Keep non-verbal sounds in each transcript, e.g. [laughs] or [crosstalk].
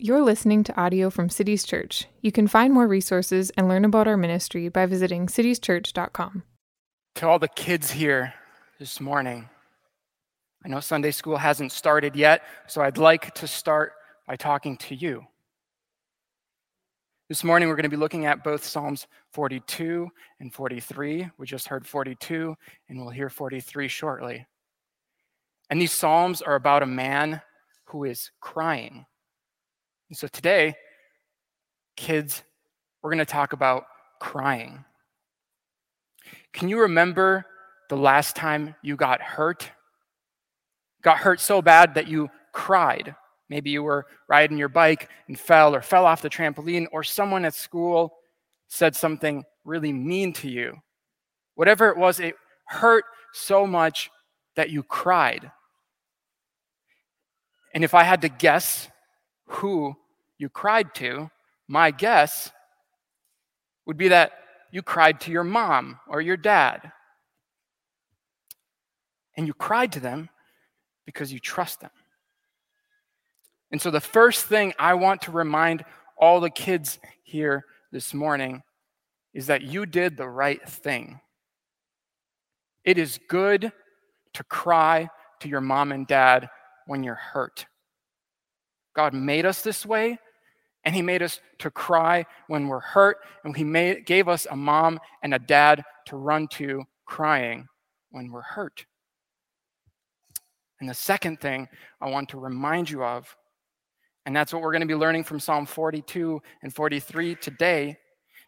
You're listening to audio from Cities Church. You can find more resources and learn about our ministry by visiting citieschurch.com. To all the kids here this morning, I know Sunday school hasn't started yet, so I'd like to start by talking to you. This morning, we're going to be looking at both Psalms 42 and 43. We just heard 42, and we'll hear 43 shortly. And these Psalms are about a man who is crying. And so today, kids, we're going to talk about crying. Can you remember the last time you got hurt? Got hurt so bad that you cried. Maybe you were riding your bike and fell or fell off the trampoline, or someone at school said something really mean to you. Whatever it was, it hurt so much that you cried. And if I had to guess who you cried to, my guess would be that you cried to your mom or your dad. And you cried to them because you trust them. And so, the first thing I want to remind all the kids here this morning is that you did the right thing. It is good to cry to your mom and dad when you're hurt. God made us this way, and He made us to cry when we're hurt, and He made, gave us a mom and a dad to run to crying when we're hurt. And the second thing I want to remind you of, and that's what we're going to be learning from Psalm 42 and 43 today,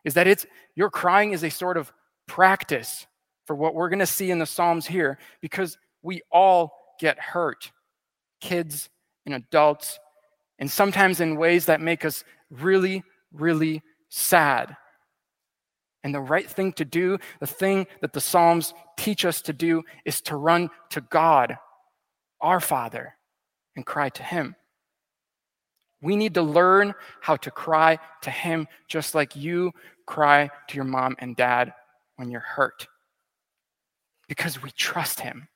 is that it's your crying is a sort of practice for what we're going to see in the Psalms here, because we all get hurt, kids and adults and sometimes in ways that make us really, really sad. And the right thing to do, the thing that the Psalms teach us to do, is to run to God, our Father, and cry to Him. We need to learn how to cry to Him just like you cry to your mom and dad when you're hurt, because we trust Him.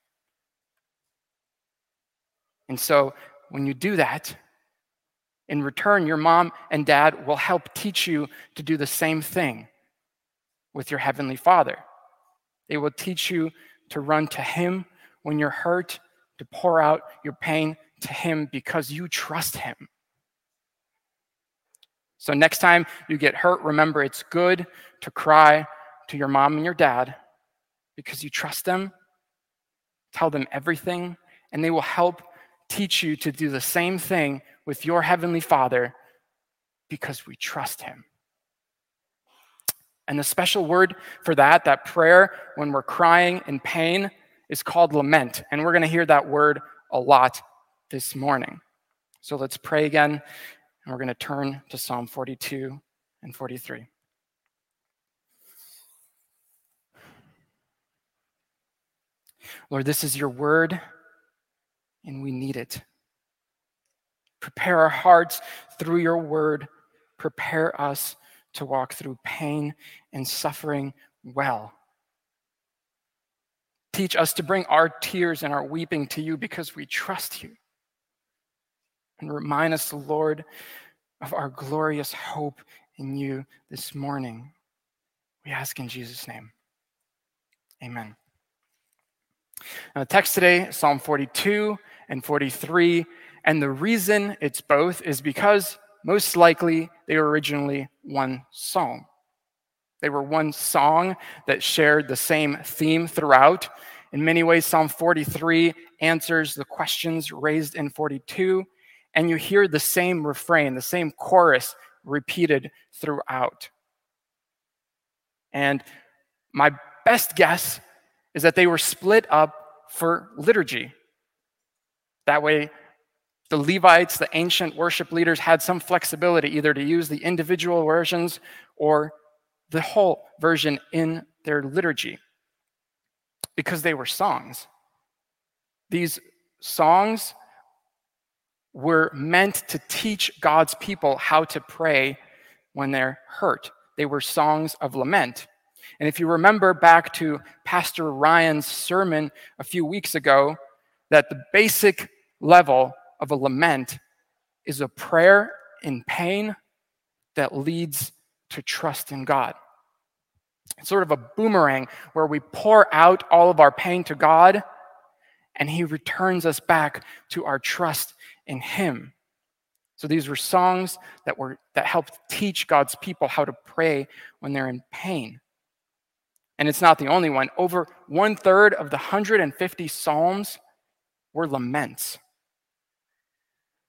And so when you do that, in return, your mom and dad will help teach you to do the same thing with your Heavenly Father. They will teach you to run to Him when you're hurt, to pour out your pain to Him because you trust Him. So, next time you get hurt, remember it's good to cry to your mom and your dad because you trust them. Tell them everything, and they will help teach you to do the same thing with your Heavenly Father because we trust Him. And the special word for that, that prayer when we're crying in pain, is called lament. And we're going to hear that word a lot this morning. So let's pray again, and we're going to turn to Psalm 42 and 43. Lord, this is your word, and we need it. Prepare our hearts through your word. Prepare us to walk through pain and suffering well. Teach us to bring our tears and our weeping to you because we trust you. And remind us, Lord, of our glorious hope in you this morning. We ask in Jesus' name. Amen. Now, the text today, Psalm 42 and 43 and the reason it's both is because most likely they were originally one song. They were one song that shared the same theme throughout. In many ways, Psalm 43 answers the questions raised in 42, and you hear the same refrain, the same chorus repeated throughout. And my best guess is that they were split up for liturgy. That way, the Levites, the ancient worship leaders, had some flexibility either to use the individual versions or the whole version in their liturgy because they were songs. These songs were meant to teach God's people how to pray when they're hurt. They were songs of lament. And if you remember back to Pastor Ryan's sermon a few weeks ago, that the basic level of a lament is a prayer in pain that leads to trust in God. It's sort of a boomerang where we pour out all of our pain to God and He returns us back to our trust in Him. So these were songs that were that helped teach God's people how to pray when they're in pain. And it's not the only one. Over one third of the 150 Psalms were laments.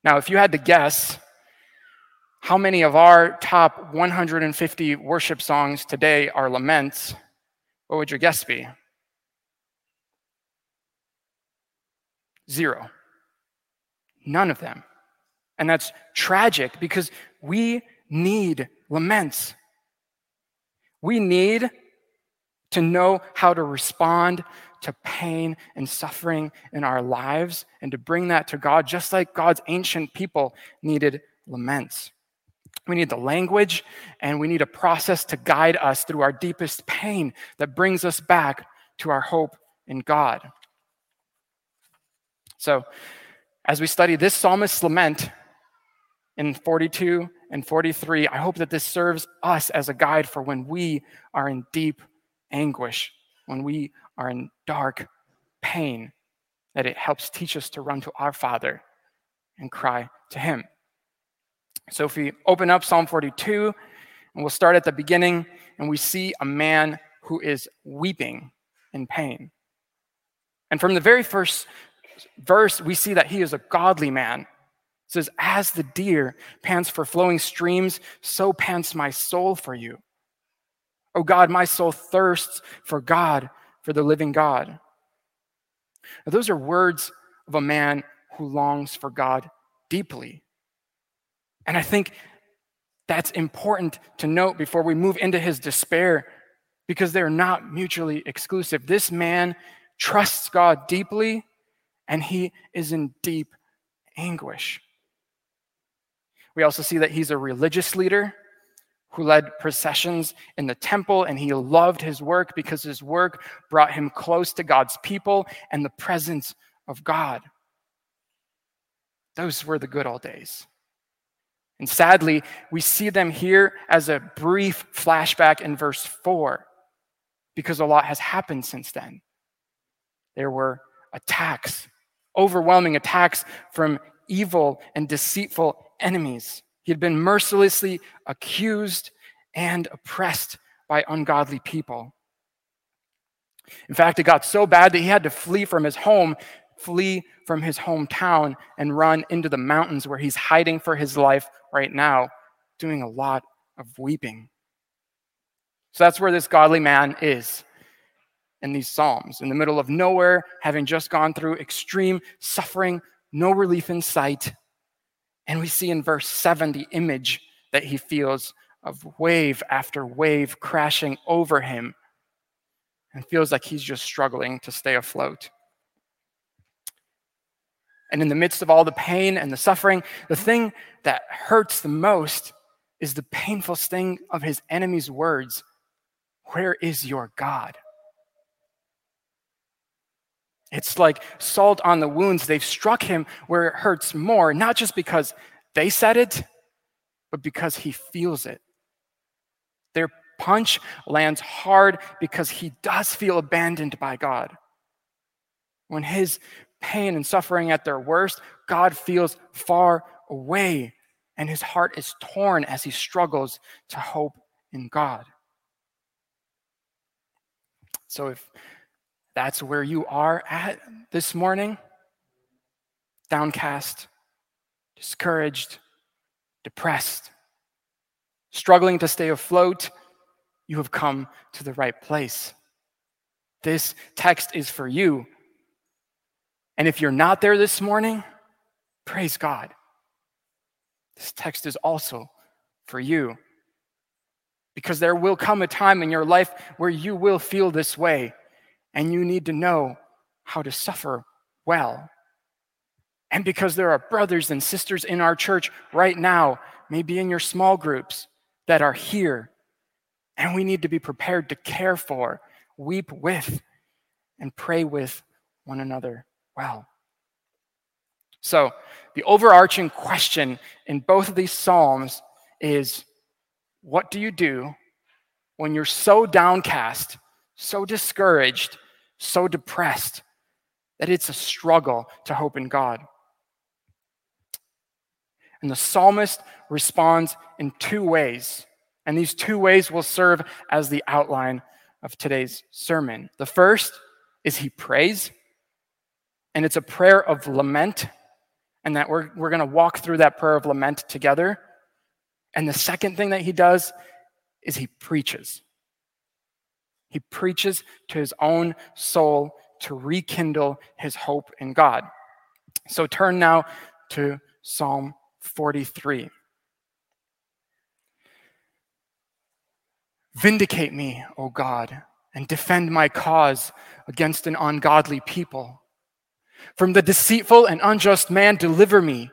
Now, if you had to guess how many of our top 150 worship songs today are laments, what would your guess be? Zero. None of them. And that's tragic because we need laments. We need to know how to respond to pain and suffering in our lives and to bring that to God, just like God's ancient people needed laments. We need the language and we need a process to guide us through our deepest pain that brings us back to our hope in God. So, as we study this psalmist's lament in 42 and 43, I hope that this serves us as a guide for when we are in deep anguish, when we are in dark pain, that it helps teach us to run to our Father and cry to Him. So if we open up Psalm 42, and we'll start at the beginning, and we see a man who is weeping in pain. And from the very first verse, we see that he is a godly man. It says, As the deer pants for flowing streams, so pants my soul for you. O God, my soul thirsts for God, for the living God. Now, those are words of a man who longs for God deeply. And I think that's important to note before we move into his despair because they're not mutually exclusive. This man trusts God deeply and he is in deep anguish. We also see that he's a religious leader who led processions in the temple, and he loved his work because his work brought him close to God's people and the presence of God. Those were the good old days. And sadly, we see them here as a brief flashback in verse 4 because a lot has happened since then. There were attacks, overwhelming attacks from evil and deceitful enemies. He had been mercilessly accused and oppressed by ungodly people. In fact, it got so bad that he had to flee from his home, flee from his hometown, and run into the mountains where he's hiding for his life right now, doing a lot of weeping. So that's where this godly man is in these Psalms, in the middle of nowhere, having just gone through extreme suffering, no relief in sight, and we see in verse 7 the image that he feels of wave after wave crashing over him and feels like he's just struggling to stay afloat. And in the midst of all the pain and the suffering, the thing that hurts the most is the painful sting of his enemy's words Where is your God? It's like salt on the wounds. They've struck him where it hurts more, not just because they said it, but because he feels it. Their punch lands hard because he does feel abandoned by God. When his pain and suffering at their worst, God feels far away and his heart is torn as he struggles to hope in God. So if that's where you are at this morning. Downcast, discouraged, depressed, struggling to stay afloat. You have come to the right place. This text is for you. And if you're not there this morning, praise God. This text is also for you. Because there will come a time in your life where you will feel this way and you need to know how to suffer well. And because there are brothers and sisters in our church right now, maybe in your small groups, that are here, and we need to be prepared to care for, weep with, and pray with one another well. So, the overarching question in both of these Psalms is what do you do when you're so downcast, so discouraged, so depressed that it's a struggle to hope in God? And the psalmist responds in two ways. And these two ways will serve as the outline of today's sermon. The first is he prays, and it's a prayer of lament, and that we're, we're going to walk through that prayer of lament together. And the second thing that he does is he preaches. He preaches to his own soul to rekindle his hope in God. So turn now to Psalm 43. Vindicate me, O God, and defend my cause against an ungodly people. From the deceitful and unjust man, deliver me,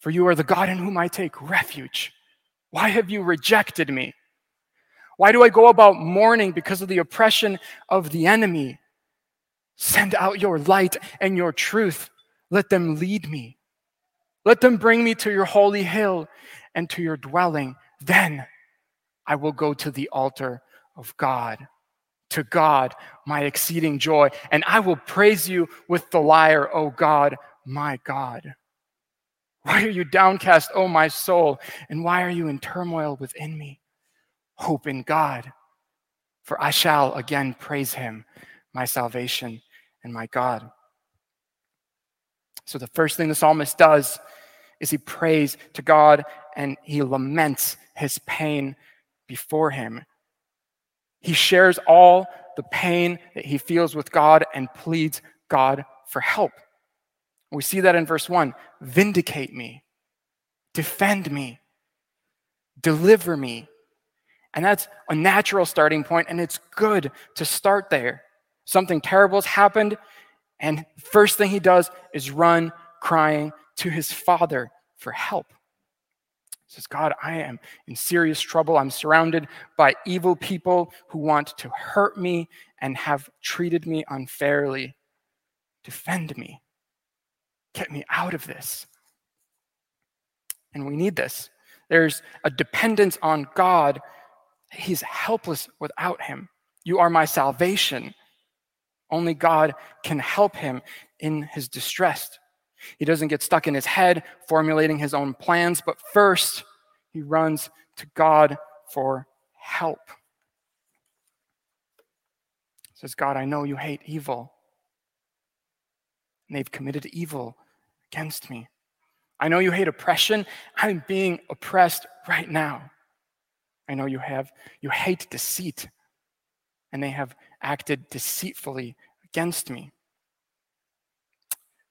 for you are the God in whom I take refuge. Why have you rejected me? Why do I go about mourning because of the oppression of the enemy? Send out your light and your truth. Let them lead me. Let them bring me to your holy hill and to your dwelling. Then I will go to the altar of God, to God, my exceeding joy, and I will praise you with the lyre, O God, my God. Why are you downcast, O my soul? And why are you in turmoil within me? Hope in God, for I shall again praise him, my salvation and my God. So, the first thing the psalmist does is he prays to God and he laments his pain before him. He shares all the pain that he feels with God and pleads God for help. We see that in verse 1 Vindicate me, defend me, deliver me. And that's a natural starting point, and it's good to start there. Something terrible has happened, and first thing he does is run crying to his father for help. He says, God, I am in serious trouble. I'm surrounded by evil people who want to hurt me and have treated me unfairly. Defend me. Get me out of this. And we need this. There's a dependence on God. He's helpless without him. You are my salvation. Only God can help him in his distress. He doesn't get stuck in his head formulating his own plans, but first he runs to God for help. He says, God, I know you hate evil. And they've committed evil against me. I know you hate oppression. I'm being oppressed right now. I know you have you hate deceit and they have acted deceitfully against me.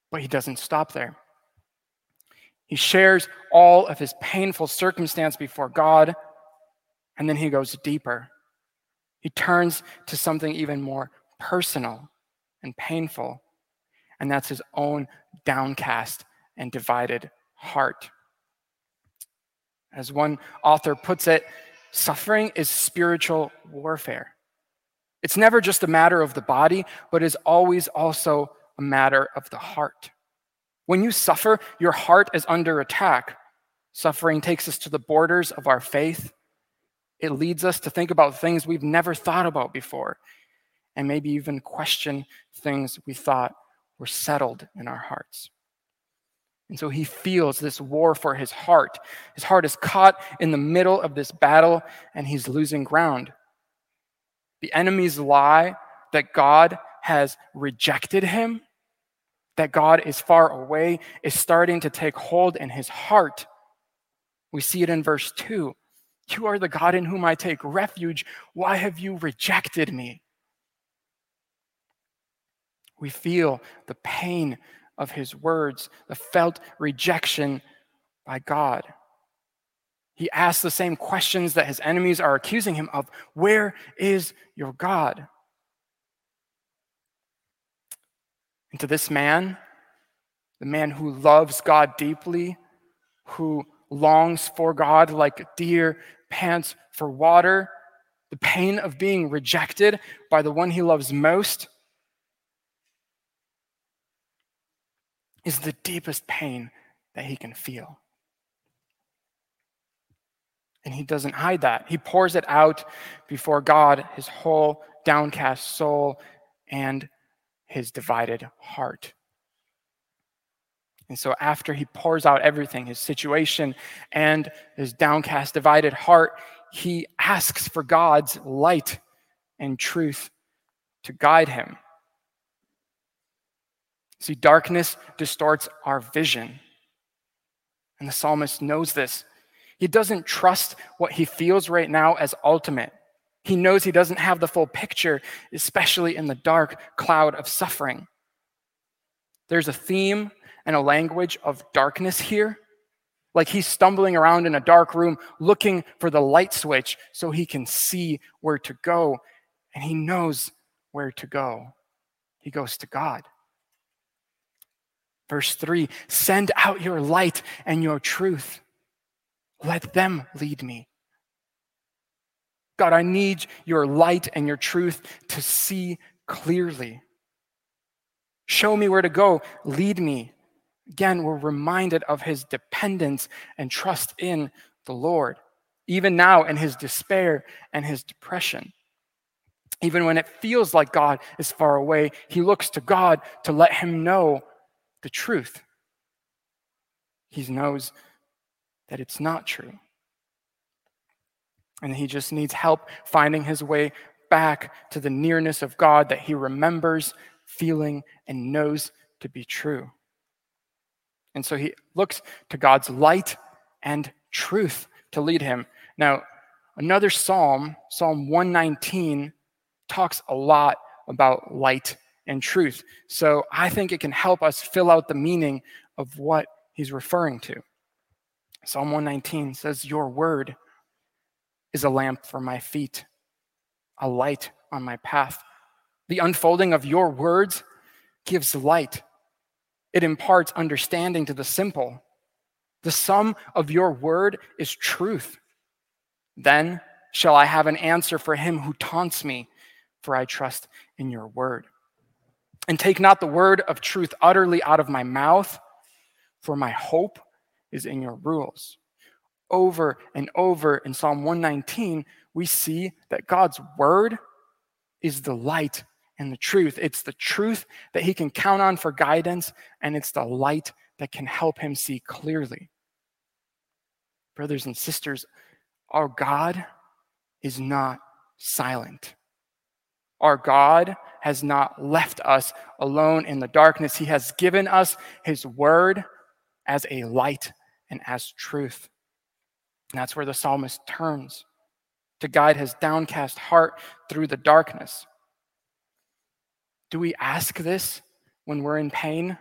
But he doesn't stop there. He shares all of his painful circumstance before God, and then he goes deeper. He turns to something even more personal and painful, and that's his own downcast and divided heart. As one author puts it, suffering is spiritual warfare. It's never just a matter of the body, but is always also a matter of the heart. When you suffer, your heart is under attack. Suffering takes us to the borders of our faith. It leads us to think about things we've never thought about before, and maybe even question things we thought were settled in our hearts. And so he feels this war for his heart. His heart is caught in the middle of this battle, and he's losing ground. The enemies lie that God has rejected him, that God is far away, is starting to take hold in his heart. We see it in verse 2. You are the God in whom I take refuge. Why have you rejected me? We feel the pain of his words, the felt rejection by God. He asks the same questions that his enemies are accusing him of Where is your God? And to this man, the man who loves God deeply, who longs for God like a deer pants for water, the pain of being rejected by the one he loves most is the deepest pain that he can feel. And he doesn't hide that. He pours it out before God, his whole downcast soul and his divided heart. And so, after he pours out everything, his situation and his downcast, divided heart, he asks for God's light and truth to guide him. See, darkness distorts our vision. And the psalmist knows this. He doesn't trust what he feels right now as ultimate. He knows he doesn't have the full picture, especially in the dark cloud of suffering. There's a theme and a language of darkness here. Like he's stumbling around in a dark room looking for the light switch so he can see where to go. And he knows where to go. He goes to God. Verse 3 Send out your light and your truth. Let them lead me. God, I need your light and your truth to see clearly. Show me where to go. Lead me. Again, we're reminded of his dependence and trust in the Lord, even now in his despair and his depression. Even when it feels like God is far away, he looks to God to let him know the truth. He knows that it's not true. And he just needs help finding his way back to the nearness of God that he remembers, feeling, and knows to be true. And so he looks to God's light and truth to lead him. Now, another psalm, Psalm 119, talks a lot about light and truth. So I think it can help us fill out the meaning of what he's referring to. Psalm 119 says, Your word is a lamp for my feet, a light on my path. The unfolding of your words gives light, it imparts understanding to the simple. The sum of your word is truth. Then shall I have an answer for him who taunts me, for I trust in your word. And take not the word of truth utterly out of my mouth, for my hope is in your rules. Over and over in Psalm 119, we see that God's word is the light and the truth. It's the truth that he can count on for guidance, and it's the light that can help him see clearly. Brothers and sisters, our God is not silent. Our God has not left us alone in the darkness. He has given us his word as a light and as truth. And that's where the psalmist turns to guide his downcast heart through the darkness. Do we ask this when we're in pain?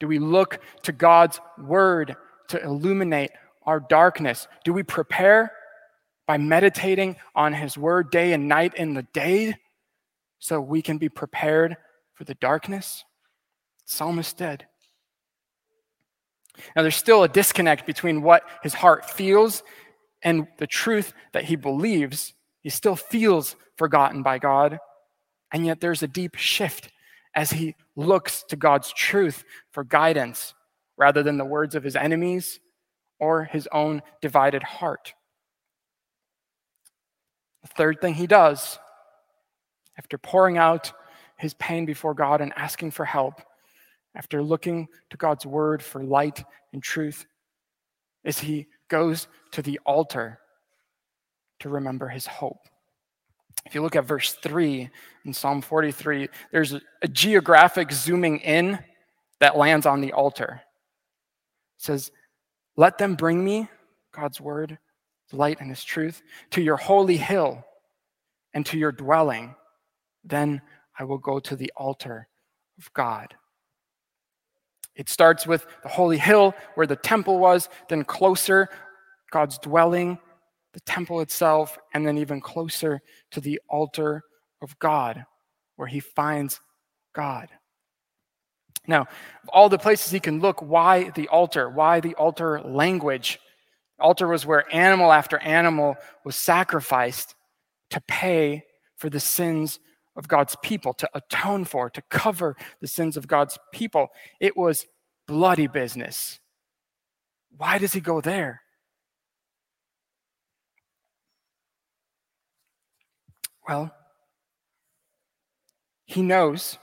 Do we look to God's word to illuminate our darkness? Do we prepare by meditating on his word day and night in the day so we can be prepared for the darkness? Psalmist did. Now, there's still a disconnect between what his heart feels and the truth that he believes. He still feels forgotten by God, and yet there's a deep shift as he looks to God's truth for guidance rather than the words of his enemies or his own divided heart. The third thing he does, after pouring out his pain before God and asking for help, after looking to God's word for light and truth, is he goes to the altar to remember his hope. If you look at verse 3 in Psalm 43, there's a, geographic zooming in that lands on the altar. It says, Let them bring me, God's word, light and his truth, to your holy hill and to your dwelling. Then I will go to the altar of God. It starts with the holy hill where the temple was, then closer, God's dwelling, the temple itself, and then even closer to the altar of God where he finds God. Now, of all the places he can look, why the altar? Why the altar language? Altar was where animal after animal was sacrificed to pay for the sins of God's people, to atone for, to cover the sins of God's people. It was bloody business. Why does he go there? Well, he knows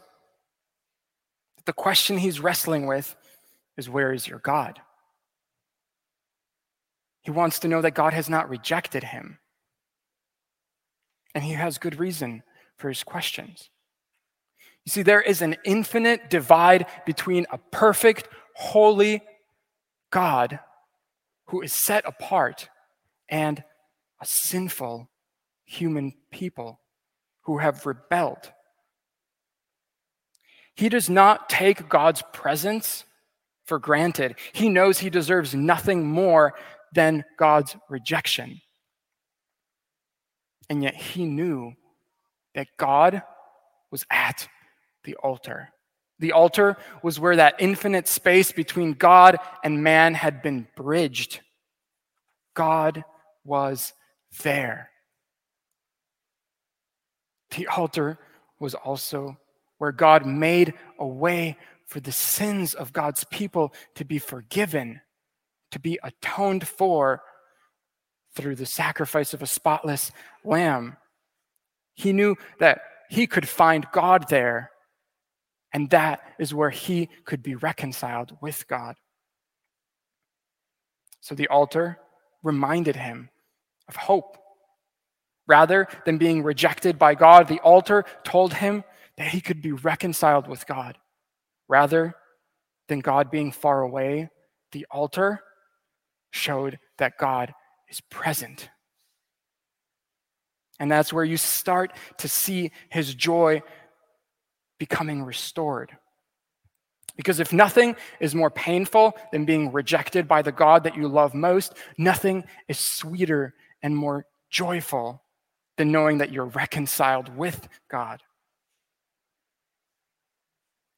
that the question he's wrestling with is where is your God? He wants to know that God has not rejected him. And he has good reason for his questions. You see, there is an infinite divide between a perfect, holy God who is set apart and a sinful human people who have rebelled. He does not take God's presence for granted. He knows he deserves nothing more than God's rejection. And yet he knew that God was at the altar. The altar was where that infinite space between God and man had been bridged. God was there. The altar was also where God made a way for the sins of God's people to be forgiven, to be atoned for through the sacrifice of a spotless lamb. He knew that he could find God there, and that is where he could be reconciled with God. So the altar reminded him of hope. Rather than being rejected by God, the altar told him that he could be reconciled with God. Rather than God being far away, the altar showed that God is present. And that's where you start to see his joy becoming restored. Because if nothing is more painful than being rejected by the God that you love most, nothing is sweeter and more joyful than knowing that you're reconciled with God.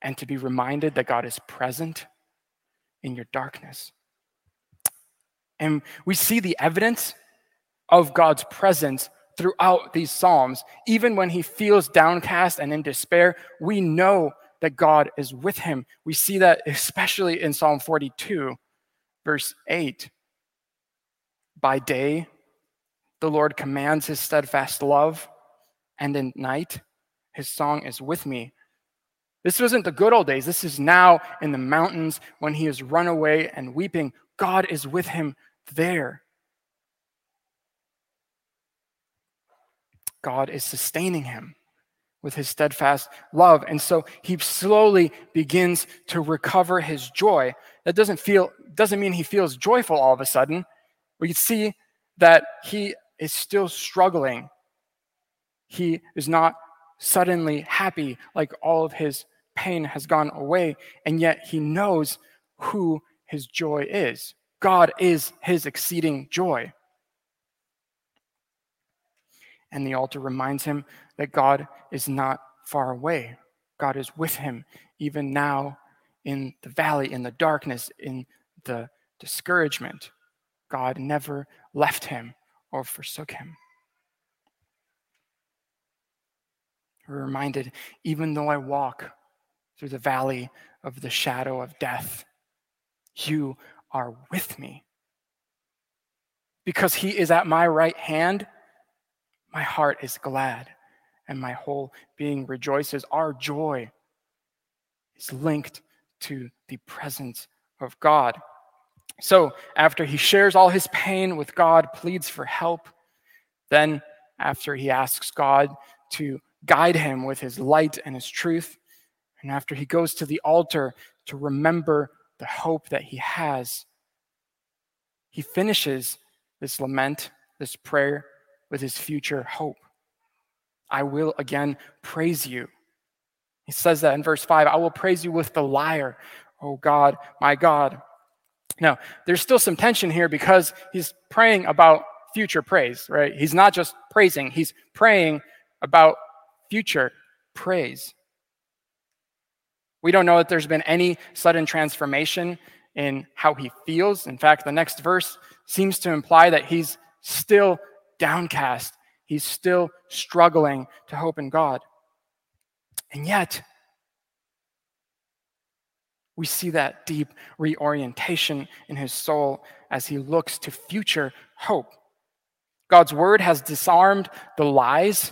And to be reminded that God is present in your darkness. And we see the evidence of God's presence throughout these Psalms. Even when he feels downcast and in despair, we know that God is with him. We see that especially in Psalm 42, verse 8. By day, the Lord commands his steadfast love, and in night, his song is with me. This wasn't the good old days. This is now in the mountains when he is run away and weeping. God is with him there. God is sustaining him with his steadfast love. And so he slowly begins to recover his joy. That doesn't feel doesn't mean he feels joyful all of a sudden. We can see that he is still struggling. He is not suddenly happy like all of his pain has gone away, and yet he knows who his joy is. God is his exceeding joy. And the altar reminds him that God is not far away. God is with him even now in the valley, in the darkness, in the discouragement. God never left him or forsook him. We're reminded even though I walk through the valley of the shadow of death, you are with me. Because he is at my right hand, my heart is glad and my whole being rejoices. Our joy is linked to the presence of God. So, after he shares all his pain with God, pleads for help, then, after he asks God to guide him with his light and his truth, and after he goes to the altar to remember the hope that he has. He finishes this lament, this prayer, with his future hope. I will again praise you. He says that in verse 5 I will praise you with the lyre, O God, my God. Now, there's still some tension here because he's praying about future praise, right? He's not just praising, he's praying about future praise. We don't know that there's been any sudden transformation in how he feels. In fact, the next verse seems to imply that he's still downcast, he's still struggling to hope in God. And yet, We see that deep reorientation in his soul as he looks to future hope. God's word has disarmed the lies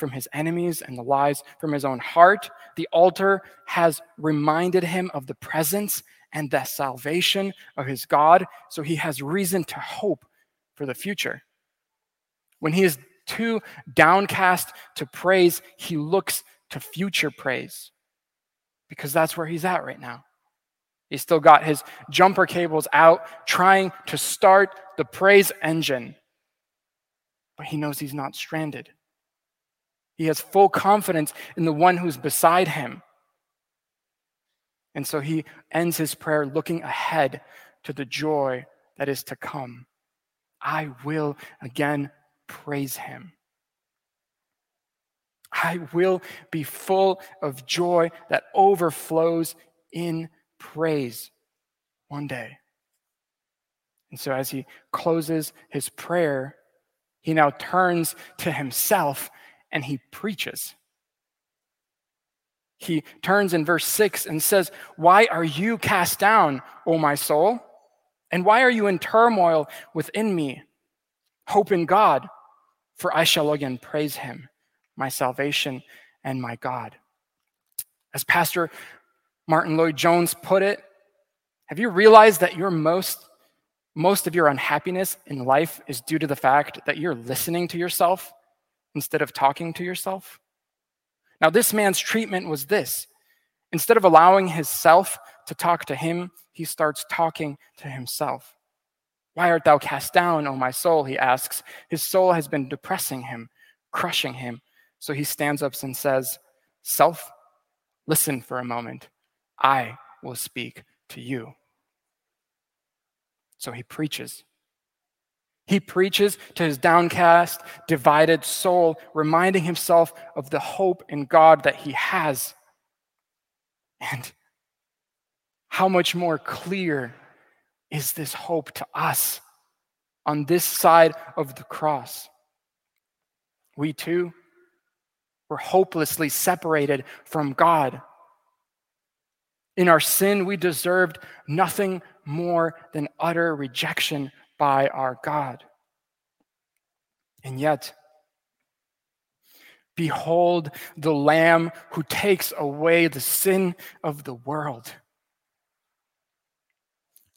from his enemies and the lies from his own heart. The altar has reminded him of the presence and the salvation of his God, so he has reason to hope for the future. When he is too downcast to praise, he looks to future praise because that's where he's at right now. He's still got his jumper cables out, trying to start the praise engine, but he knows he's not stranded. He has full confidence in the one who's beside him. And so he ends his prayer looking ahead to the joy that is to come. I will again praise him. I will be full of joy that overflows in praise one day. And so, as he closes his prayer, he now turns to himself and he preaches. He turns in verse 6 and says, Why are you cast down, O my soul? And why are you in turmoil within me? Hope in God, for I shall again praise him, my salvation and my God. As Pastor Martyn Lloyd-Jones put it, have you realized that your most most of your unhappiness in life is due to the fact that you're listening to yourself instead of talking to yourself? Now, this man's treatment was this instead of allowing his self to talk to him, he starts talking to himself. Why art thou cast down, O my soul? He asks. His soul has been depressing him, crushing him. So he stands up and says, Self, listen for a moment. I will speak to you. So he preaches. He preaches to his downcast, divided soul, reminding himself of the hope in God that he has. And how much more clear is this hope to us on this side of the cross? We too were hopelessly separated from God. In our sin, we deserved nothing more than utter rejection by our God. And yet, behold the Lamb who takes away the sin of the world.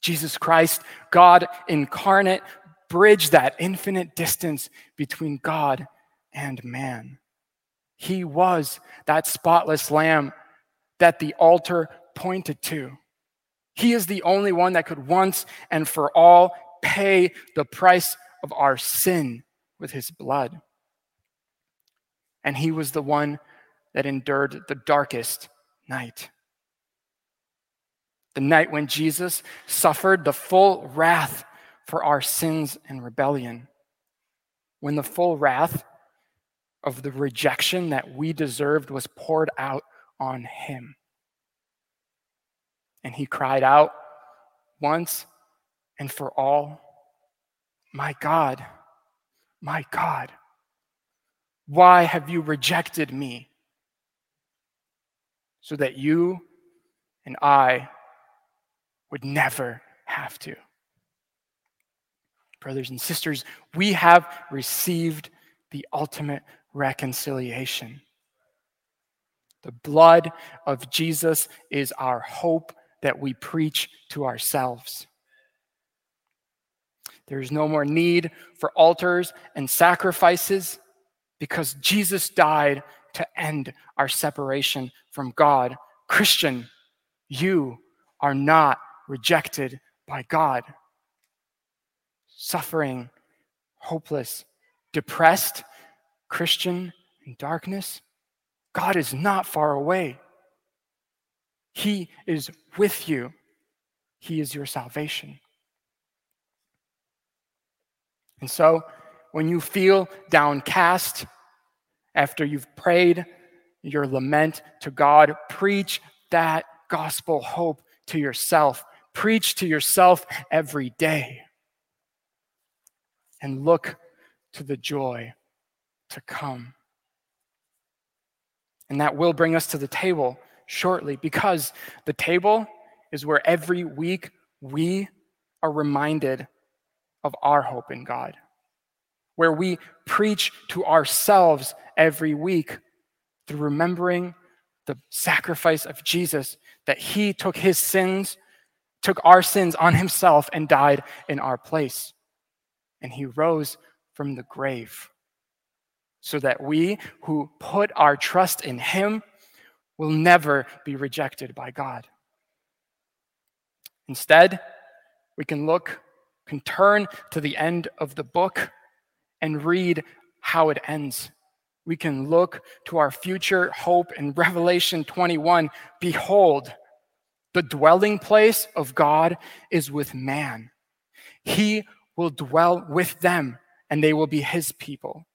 Jesus Christ, God incarnate, bridged that infinite distance between God and man. He was that spotless lamb that the altar pointed to. He is the only one that could once and for all pay the price of our sin with his blood. And he was the one that endured the darkest night. The night when Jesus suffered the full wrath for our sins and rebellion. When the full wrath of the rejection that we deserved was poured out on him. And he cried out once and for all, My God, my God, why have you rejected me? So that you and I would never have to. Brothers and sisters, we have received the ultimate reconciliation. The blood of Jesus is our hope that we preach to ourselves. There is no more need for altars and sacrifices because Jesus died to end our separation from God. Christian, you are not rejected by God. Suffering, hopeless, depressed, Christian in darkness, God is not far away. He is with you. He is your salvation. And so, when you feel downcast after you've prayed your lament to God, preach that gospel hope to yourself. Preach to yourself every day. And look to the joy to come. And that will bring us to the table shortly because the table is where every week we are reminded of our hope in God, where we preach to ourselves every week through remembering the sacrifice of Jesus, that he took his sins, took our sins on himself, and died in our place. And he rose from the grave so that we who put our trust in him will never be rejected by God. Instead, we can look, can turn to the end of the book and read how it ends. We can look to our future hope in [laughs] Revelation 21. Behold, the dwelling place of God is with man. He will dwell with them, and they will be his people.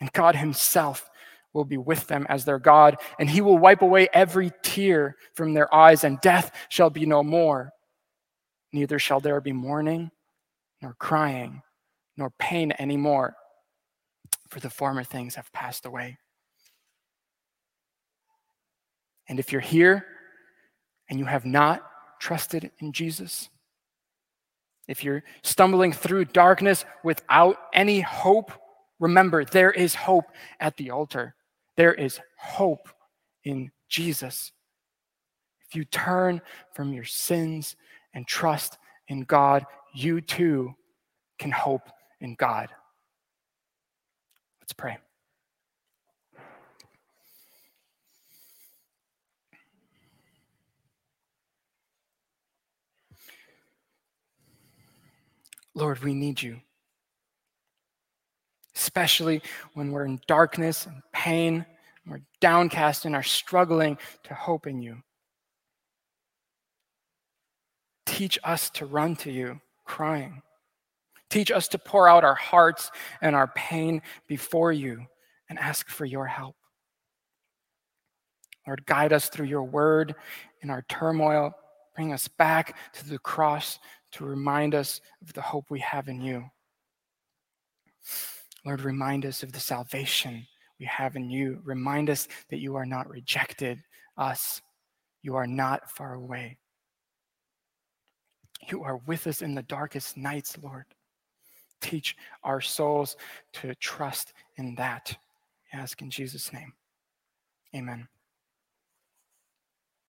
And God himself will be with them as their God, and he will wipe away every tear from their eyes, and death shall be no more. Neither shall there be mourning, nor crying, nor pain anymore, for the former things have passed away. And if you're here and you have not trusted in Jesus, if you're stumbling through darkness without any hope, remember there is hope at the altar. There is hope in Jesus. If you turn from your sins and trust in God, you too can hope in God. Let's pray. Lord, we need you, especially when we're in darkness and pain, we're downcast and are struggling to hope in you. Teach us to run to you crying. Teach us to pour out our hearts and our pain before you and ask for your help. Lord, guide us through your word in our turmoil. Bring us back to the cross to remind us of the hope we have in you. Lord, remind us of the salvation we have in you. Remind us that you are not rejected us. You are not far away. You are with us in the darkest nights, Lord. Teach our souls to trust in that. Ask in Jesus' name. Amen.